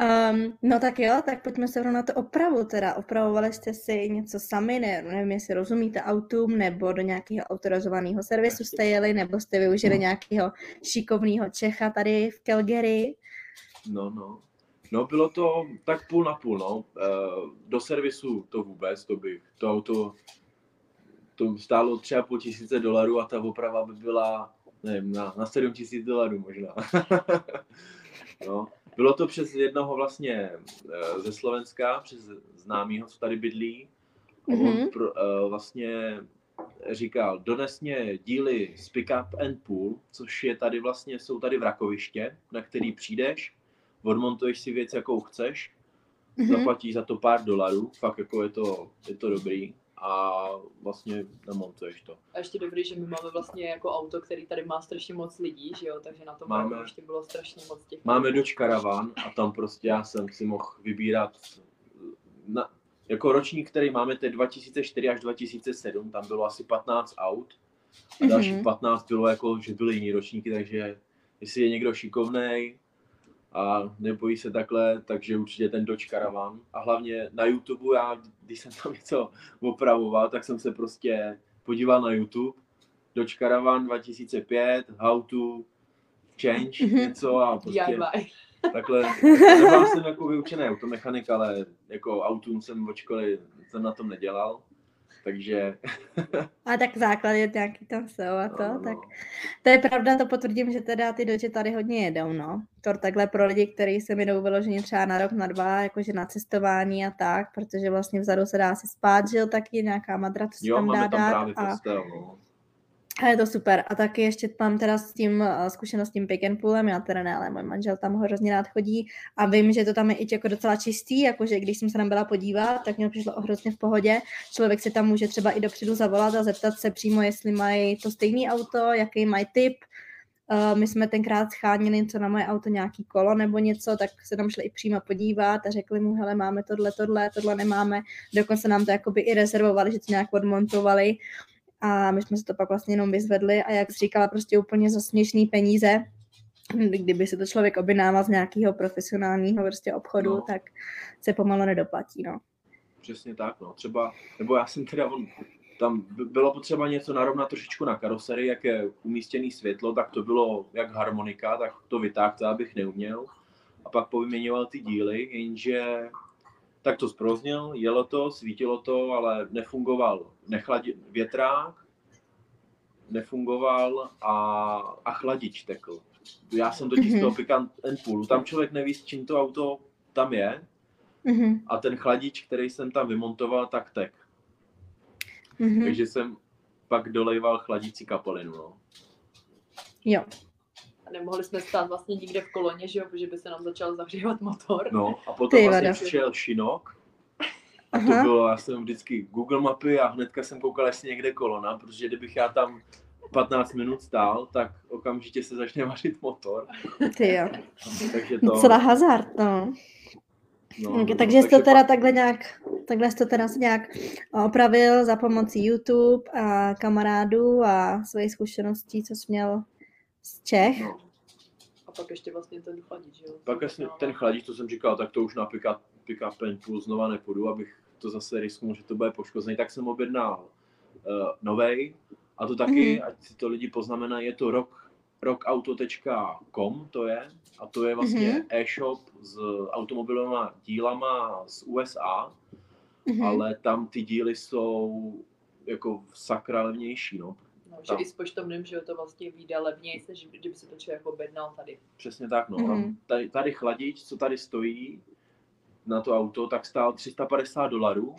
um, no tak jo, tak pojďme se rovnou na to opravu teda. Opravovali jste si něco sami, ne, nevím, jestli rozumíte autům, nebo do nějakého autorizovaného servisu jste jeli, nebo jste využili nějakého šikovného Čecha tady v Calgary. No, no. No bylo to tak půl na půl, no. Eh, Do servisu to vůbec, to bych, to auto, to stálo tři a půl tisíce dolarů a ta oprava by byla, nevím, na, na 7 tisíc dolarů možná. no. Bylo to přes jednoho vlastně eh, ze Slovenska, přes známýho, co tady bydlí. A on Mhm. pro, eh, vlastně říkal, dones mě díly z Pick Up and Pool, což je tady vlastně, jsou tady vrakoviště, na který přijdeš, odmontuješ si věc, jakou chceš, Mhm. zaplatíš za to pár dolarů, fakt jako je to, je to dobrý a vlastně namontuješ to. A ještě dobrý, že my máme vlastně jako auto, který tady má strašně moc lidí, že jo, takže na tom Máme. ještě bylo strašně moc těch. Máme Dodge Caravan a tam prostě já jsem si mohl vybírat na, jako ročník, který máme, to je 2004 až 2007, tam bylo asi 15 aut A další Mhm. 15 bylo jako, že byly jiný ročníky, takže jestli je někdo šikovnej a nebojí se takhle, takže určitě ten Dodge Caravan. A hlavně na YouTube, já, když jsem tam něco opravoval, tak jsem se prostě podíval na YouTube, Dodge Caravan 2005, how to change Mhm. něco a prostě takhle. Nebyl jsem jako vyučený automechanik, ale jako autům jsem od školy jsem na tom nedělal. Takže A tak základy nějaký tam jsou a to, no, no, tak to je pravda, to potvrdím, že teda ty doče tady hodně jedou, no. To takhle pro lidi, kteří se mi jdou vyloženě třeba na rok, na dva, jakože na cestování a tak, protože vlastně vzadu se dá si spát, že jo, taky nějaká madrac se Jo, tam dá máme tam dát právě a, postel, no. A je to super. A taky ještě mám teda s tím eh, zkušenost s tím pick and poolem, já teda ne, ale můj manžel tam hrozně rád chodí a vím, že to tam je i jako docela čistý, jakože když jsem se tam byla podívat, tak mě přišlo hrozně v pohodě. Člověk si tam může třeba i dopředu zavolat a zeptat se přímo, jestli mají to stejný auto, jaký mají typ. Uh, my jsme tenkrát schánili něco na moje auto, nějaký kolo nebo něco, tak se tam šli i přímo podívat a řekli mu, hele, máme tohle, tohle, tohle nemáme. Dokonce nám to jakoby i rezervovali, že to nějak odmontovali. A my jsme se to pak vlastně jenom vyzvedli a jak jsi říkala, prostě úplně za směšný peníze, kdyby se to člověk objednával z nějakého profesionálního prostě obchodu, No. tak se pomalu nedoplatí, no. Přesně tak, no. Třeba, nebo já jsem teda, on, tam by- bylo potřeba něco narovnat trošičku na karoserii, jak je umístěný světlo, tak to bylo jak harmonika, tak to vytáhl, to abych neuměl. A pak povyměňoval ty díly, jenže tak to zproznil, jelo to, svítilo to, ale nefungoval nechladí, větrák, nefungoval a, a chladič tekl. Já jsem totiž z Mhm. toho pikant and poolu, tam člověk neví, s čím to auto tam je, Mhm, a ten chladič, který jsem tam vymontoval, tak tek. mhm. Takže jsem pak dolejval chladící kapalinu. No. Jo. Nemohli jsme stát vlastně nikde v koloně, že jo, protože by se nám začal zahřívat motor. no a potom Ty vlastně přišel Šinok. A to Aha. bylo, já jsem vždycky Google mapy a hnedka jsem koukal, jestli někde kolona, protože kdybych já tam 15 minut stál, tak okamžitě se začne vařit motor. Ty jo. Takže to... Docela hazard, no. no, No, no, takže jsi to pak- teda takhle nějak, takhle jsi to teda nějak opravil za pomocí YouTube a kamarádů a svojí zkušeností, co jsi měl z Čech. No. A pak ještě vlastně ten chladič, že jo. Pak jasně ten chladič, to jsem říkal, tak to už na pick-up, pick-up and pull znova nepůjdu, abych to zase risknul, že to bude poškozený, tak jsem objednal uh, novej a to taky, Mhm. ať si to lidi poznamenají, je to rock, rockauto.com to je a to je vlastně Mhm. e-shop s automobilovými dílama z USA, Mhm. ale tam ty díly jsou jako sakra levnější, no. No, že i s poštovným, že to vlastně vyjde levněji, než kdyby se to člověk objednal tady. Přesně tak, no. Mhm. A tady, tady chladič, co tady stojí na to auto, tak stál 350 dolarů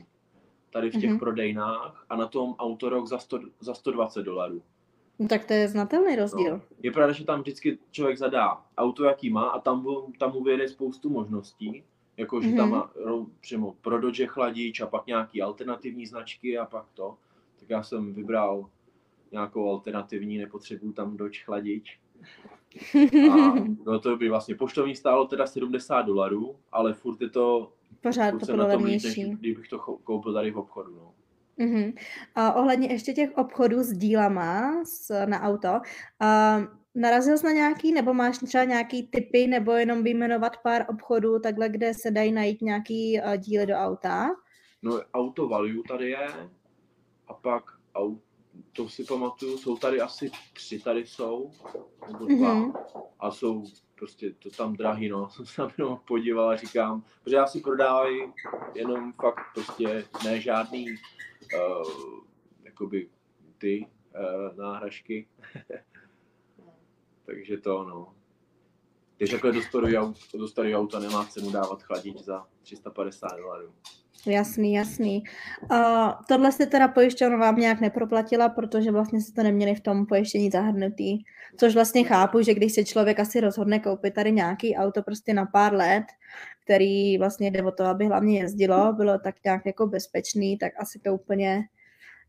tady v těch Mhm. prodejnách a na tom autorok za, 100, za 120 dolarů. No, tak to je znatelný rozdíl. No. Je pravda, že tam vždycky člověk zadá auto, jaký má a tam, tam mu vyjede spoustu možností, jako že tam Mhm. má přímo pro Dodge chladič a pak nějaký alternativní značky a pak to. Tak já jsem vybral nějakou alternativní, nepotřebuju tam Dodge chladič. A bylo to by vlastně poštovní stálo teda 70 dolarů, ale furt je to, Pořád furt to na tom líp, než levnější. kdybych to koupil tady v obchodu. No. Mhm. A ohledně ještě těch obchodů s dílama s, na auto, a narazil jsi na nějaký, nebo máš třeba nějaký typy, nebo jenom vyjmenovat pár obchodů, takhle, kde se dají najít nějaký uh, díly do auta? no auto value tady je a pak au, to si pamatuju, jsou tady asi tři tady jsou, nebo dva. Mhm. A jsou prostě to tam drahý, no. Jsem se tam jenom podíval a říkám, protože já si prodávají jenom fakt prostě ne žádný uh, jakoby ty uh, náhražky, takže to no. Když takhle do starého auta nemá cenu dávat chladič za 350 dolarů. Jasný, jasný. Uh, tohle se teda pojišťovna vám nějak neproplatila, protože vlastně se to neměli v tom pojištění zahrnutý. Což vlastně chápu, že když se člověk asi rozhodne koupit tady nějaký auto prostě na pár let, který vlastně jde o to, aby hlavně jezdilo, bylo tak nějak jako bezpečný, tak asi to úplně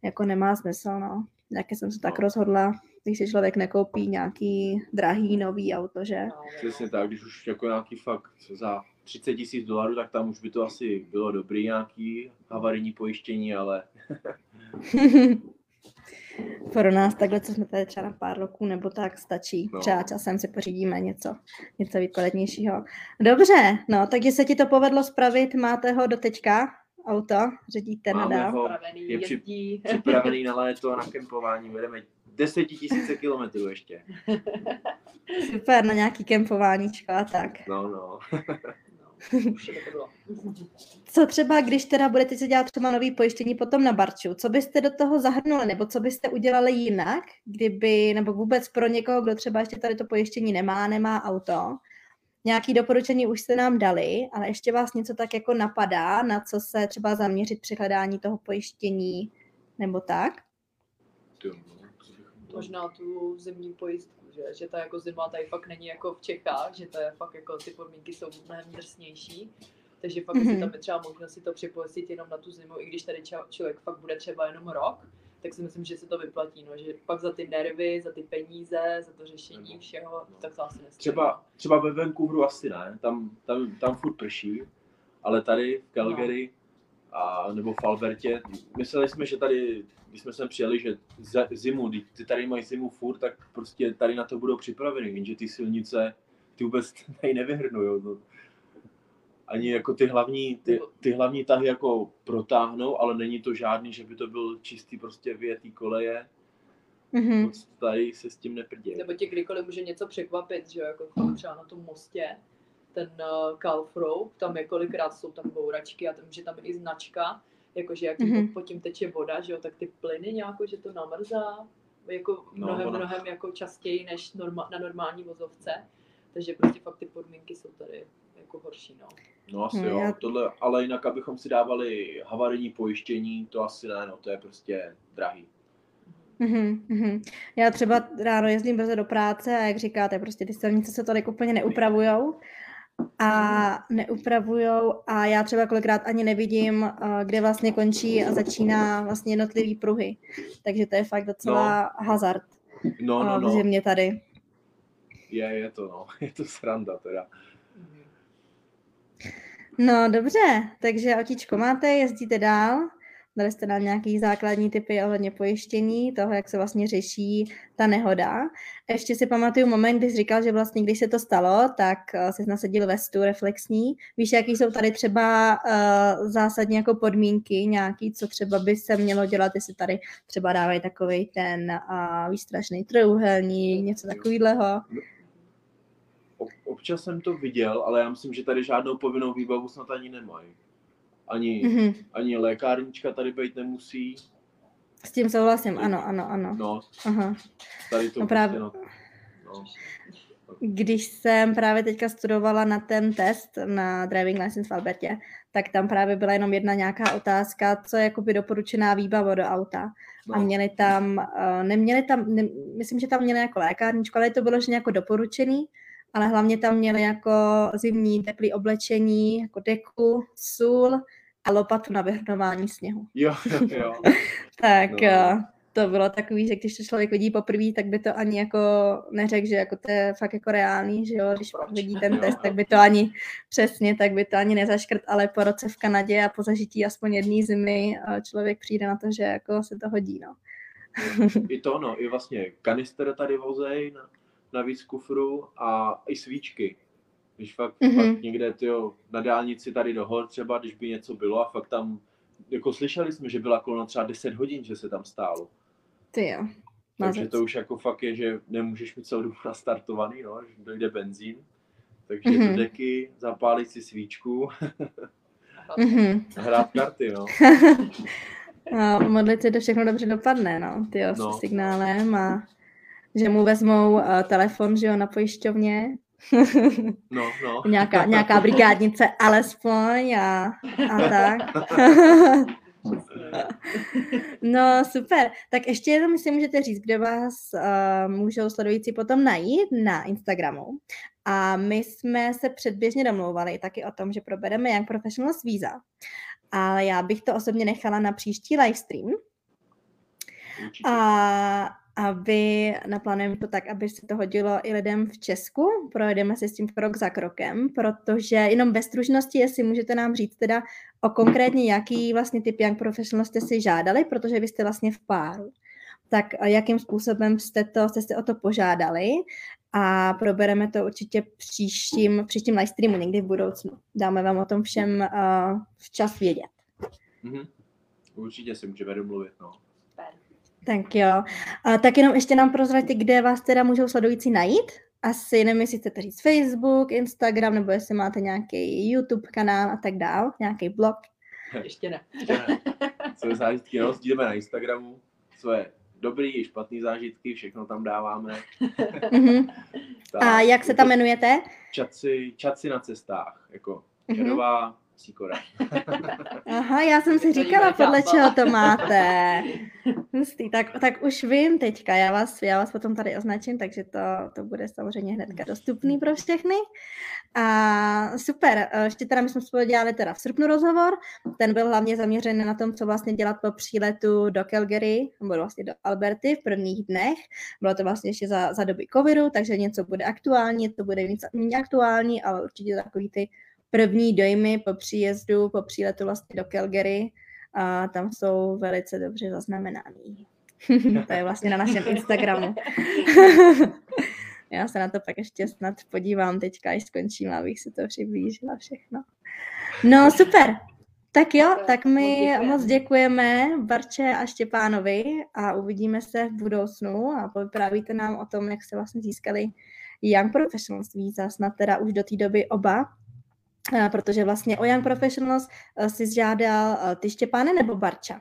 jako nemá smysl, no. Jaké jsem se tak No. rozhodla, když si člověk nekoupí nějaký drahý nový auto, že? No, Přesně tak, když už jako nějaký fakt za 30 tisíc dolarů, tak tam už by to asi bylo dobrý nějaký havarijní pojištění, ale Pro nás takhle, co jsme tady třeba na pár roků, nebo tak stačí. No. Třeba časem si pořídíme něco, něco výkladnějšího. Dobře, no, takže se ti to povedlo spravit, máte ho do teďka, auto, řídíte Máme nadál. ho. Připravený, je při-. Připravený na léto a na kempování. Vedeme desetitisíce kilometrů ještě. Super, na nějaký kempováníčko a tak. No, no. To bylo. Co třeba, když teda budete si dělat třeba nový pojištění potom na Barču, co byste do toho zahrnuli, nebo co byste udělali jinak, kdyby, nebo vůbec pro někoho, kdo třeba ještě tady to pojištění nemá, nemá auto, nějaký doporučení už jste nám dali, ale ještě vás něco tak jako napadá, na co se třeba zaměřit při hledání toho pojištění, nebo tak? No, Možná tu zimní pojistku, že, že ta jako zima tady fakt není jako v Čechách, že to je fakt jako ty podmínky jsou mnohem drsnější. Takže fakt mm-hmm. Mhm. tam je třeba možnost si to připojistit jenom na tu zimu, i když tady ča- člověk fakt bude třeba jenom rok, tak si myslím, že se to vyplatí, no, že pak za ty nervy, za ty peníze, za to řešení Nebo- všeho, no. tak to asi nestojí. Třeba, třeba ve Vancouveru asi ne, tam, tam, tam furt prší, ale tady v Calgary a, nebo v Albertě, mysleli jsme, že tady, když jsme sem přijeli, že za, zimu, když ty tady mají zimu furt, tak prostě tady na to budou připraveny, jenže ty silnice, ty vůbec tady nevyhrnujou. No. Ani jako ty hlavní, ty, ty hlavní tahy jako protáhnou, ale není to žádný, že by to byl čistý prostě vyjetý koleje, Mhm. moc tady se s tím neprdějí. Nebo tě kdykoliv může něco překvapit, že jo, jako třeba na tom mostě, ten uh, Calf Rope, tam je kolikrát jsou tam bouračky a tam, že tam i značka, jakože jak Mhm. mm-hmm. pod tím teče voda, že jo, tak ty plyny nějako, že to namrzá, jako No, mnohem, ona- mnohem jako častěji než norma, na normální vozovce, takže prostě fakt ty podmínky jsou tady jako horší, no. No asi No, jo, já- tohle, ale jinak, abychom si dávali havarijní pojištění, to asi ne, no, to je prostě drahý. Mhm, mhm. Já třeba ráno jezdím brzo do práce a jak říkáte, prostě ty silnice se tolik úplně neupravujou a neupravujou a já třeba kolikrát ani nevidím, eh, kde vlastně končí a začíná vlastně jednotlivý pruhy. Takže to je fakt docela hazard No, eh, no, v no, zimě tady. je, je to, no, je to sranda teda. No dobře, takže otičko máte, jezdíte dál. Dali jste nám nějaký základní typy ohledně pojištění, toho, jak se vlastně řeší ta nehoda. Ještě si pamatuju moment, kdy jsi říkal, že vlastně když se to stalo, tak jsi nasadil vestu reflexní. Víš, jaký jsou tady třeba uh, zásadní jako podmínky nějaký, co třeba by se mělo dělat, jestli tady třeba dávají takový ten uh, výstražný trojuhelník, něco takového. Ob, občas jsem to viděl, ale já myslím, že tady žádnou povinnou výbavu snad ani nemají. Ani, Mhm. ani lékárnička tady být nemusí, S tím souhlasím, ano, ano, ano. no, Aha. tady to No prostě, právě- no, no, Když jsem právě teďka studovala na ten test na driving license v Albertě, tak tam právě byla jenom jedna nějaká otázka, co je jakoby doporučená výbava do auta. no. A měli tam, uh, neměli tam, ne, myslím, že tam měli jako lékárničku, ale to bylo že jako doporučený, ale hlavně tam měli jako zimní teplý oblečení, jako deku, sůl a lopatu na vyhrnování sněhu. Jo, jo, jo. Tak No. no. to bylo takový, že když to člověk vidí poprvé, tak by to ani jako neřekl, že jako to je fakt jako reálný, že jo, když Proč? vidí ten Jo. test, tak by to ani přesně, tak by to ani nezaškrt, ale po roce v Kanadě a po zažití aspoň jedné zimy eh, člověk přijde na to, že jako se to hodí, no. I to, no, i vlastně kanister tady vozej na, na víc kufru a i svíčky. Když fakt, Mhm. mm-hmm. fakt někde tyjo, na dálnici tady do hor třeba, když by něco bylo a fakt tam, jako slyšeli jsme, že byla kolona třeba 10 hodin, že se tam stálo. Ty jo. Takže mazec. to už jako fakt je, že nemůžeš mít celou dobu nastartovaný, no, že dojde benzín. Takže Mhm. do deky, zapálit si svíčku Mhm. a hrát karty, no. A modlit se, to všechno dobře dopadne, no, ty jo, No. s signálem a že mu vezmou uh, telefon, že jo, na pojišťovně, No, no. nějaká, nějaká brigádnice alespoň a, a tak. No super, tak ještě jenom si můžete říct, kde vás uh, můžou sledující potom najít na Instagramu. A my jsme se předběžně domlouvali taky o tom, že probereme Young Professionals Visa. Ale já bych to osobně nechala na příští livestream. A aby naplánujeme to tak, aby se to hodilo i lidem v Česku. Projedeme se s tím krok za krokem, protože jenom bez stručnosti, jestli můžete nám říct teda o konkrétně jaký vlastně typ Young Professional jste si žádali, protože vy jste vlastně v páru. tak jakým způsobem jste, to, jste se o to požádali a probereme to určitě příštím, příštím live streamu někdy v budoucnu. Dáme vám o tom všem uh, včas vědět. Mhm. Určitě si můžeme domluvit, no. Tak jo. A tak jenom ještě nám prozraďte, kde vás teda můžou sledující najít. Asi nevím, jestli chcete říct Facebook, Instagram, nebo jestli máte nějaký YouTube kanál a tak dál, nějaký blog. Ještě ne. Ještě ne. Své zážitky no, sdílíme na Instagramu, své dobrý i špatný zážitky, všechno tam dáváme. Mhm. Tak, A jak se tam to jmenujete? Čaci, čaci na cestách, jako Mhm. Čadová Síkora. Aha, já jsem si říkala, podle čeho to máte. Hustý, tak, tak už vím teďka, já vás, já vás potom tady označím, takže to, to bude samozřejmě hnedka dostupný pro všechny. A super, ještě teda my jsme spolu dělali teda v srpnu rozhovor, ten byl hlavně zaměřený na tom, co vlastně dělat po příletu do Calgary, nebo vlastně do Alberty v prvních dnech. Bylo to vlastně ještě za, za doby covidu, takže něco bude aktuální, to bude něco méně aktuální, ale určitě takový ty první dojmy po příjezdu, po příletu vlastně do Calgary a tam jsou velice dobře zaznamenaný. to je vlastně na našem Instagramu. Já se na to pak ještě snad podívám teďka, až skončím, abych si to přiblížila všechno. No super, tak jo, Tak, my děkujeme. moc děkujeme Barče a Štěpánovi a uvidíme se v budoucnu a povyprávíte nám o tom, jak jste vlastně získali Young Professionals víza, snad teda už do té doby oba, protože vlastně o Young Professionals eh, si žádal eh, ty Štěpáne nebo Barča?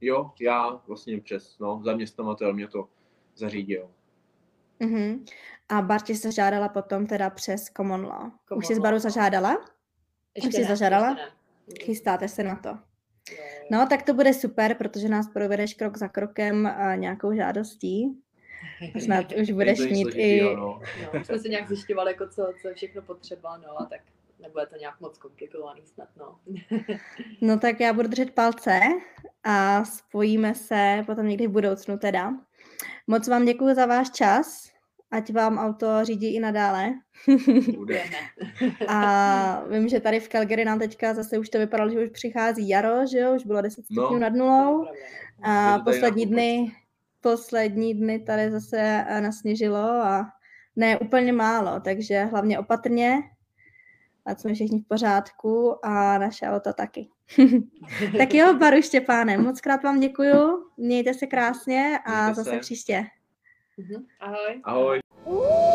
Jo, já vlastně přes, no, zaměstnavatel mě to zařídil. Mhm. A Barči se žádala potom teda přes Common Law. Common už jsi s Baru no. zažádala? Ještě jsi ne, zažádala? ještě ne. Chystáte se na to. Jo, jo. No, tak to bude super, protože nás provedeš krok za krokem a nějakou žádostí. Snad už budeš mít i... složitýho, No. No, už jsme si nějak zjišťovali, jako co, co je všechno potřeba, no a tak nebude to nějak moc komplikovaný snad, no. No tak já budu držet palce a spojíme se potom někdy v budoucnu teda. Moc vám děkuji za váš čas, ať vám auto řídí i nadále. Bude. Budeme. A vím, že tady v Calgary nám teďka zase už to vypadalo, že už přichází jaro, že jo, už bylo 10 No. stupňů nad nulou. No. A poslední dny, poslední dny tady zase eh, nasněžilo a ne úplně málo, takže hlavně opatrně, ať jsme všichni v pořádku a naše auto taky. tak jo, Baru Štěpáne, moc krát vám děkuju, mějte se krásně a Mějte zase se. příště. Mhm. Ahoj. Ahoj. Uh.